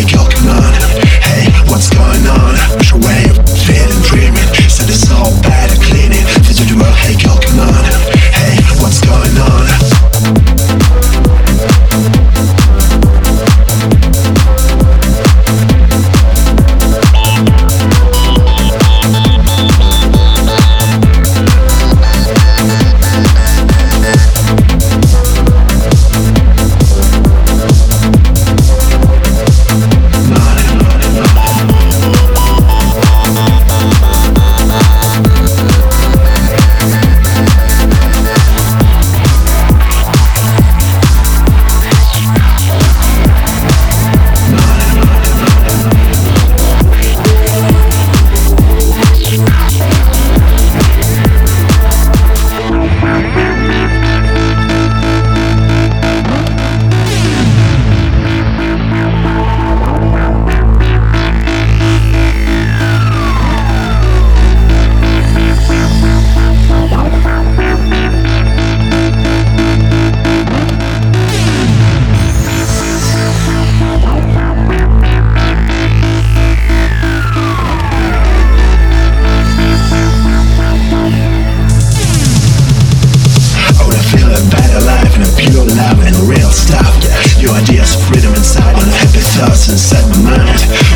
like your Your ideas of freedom inside and happy thoughts inside my mind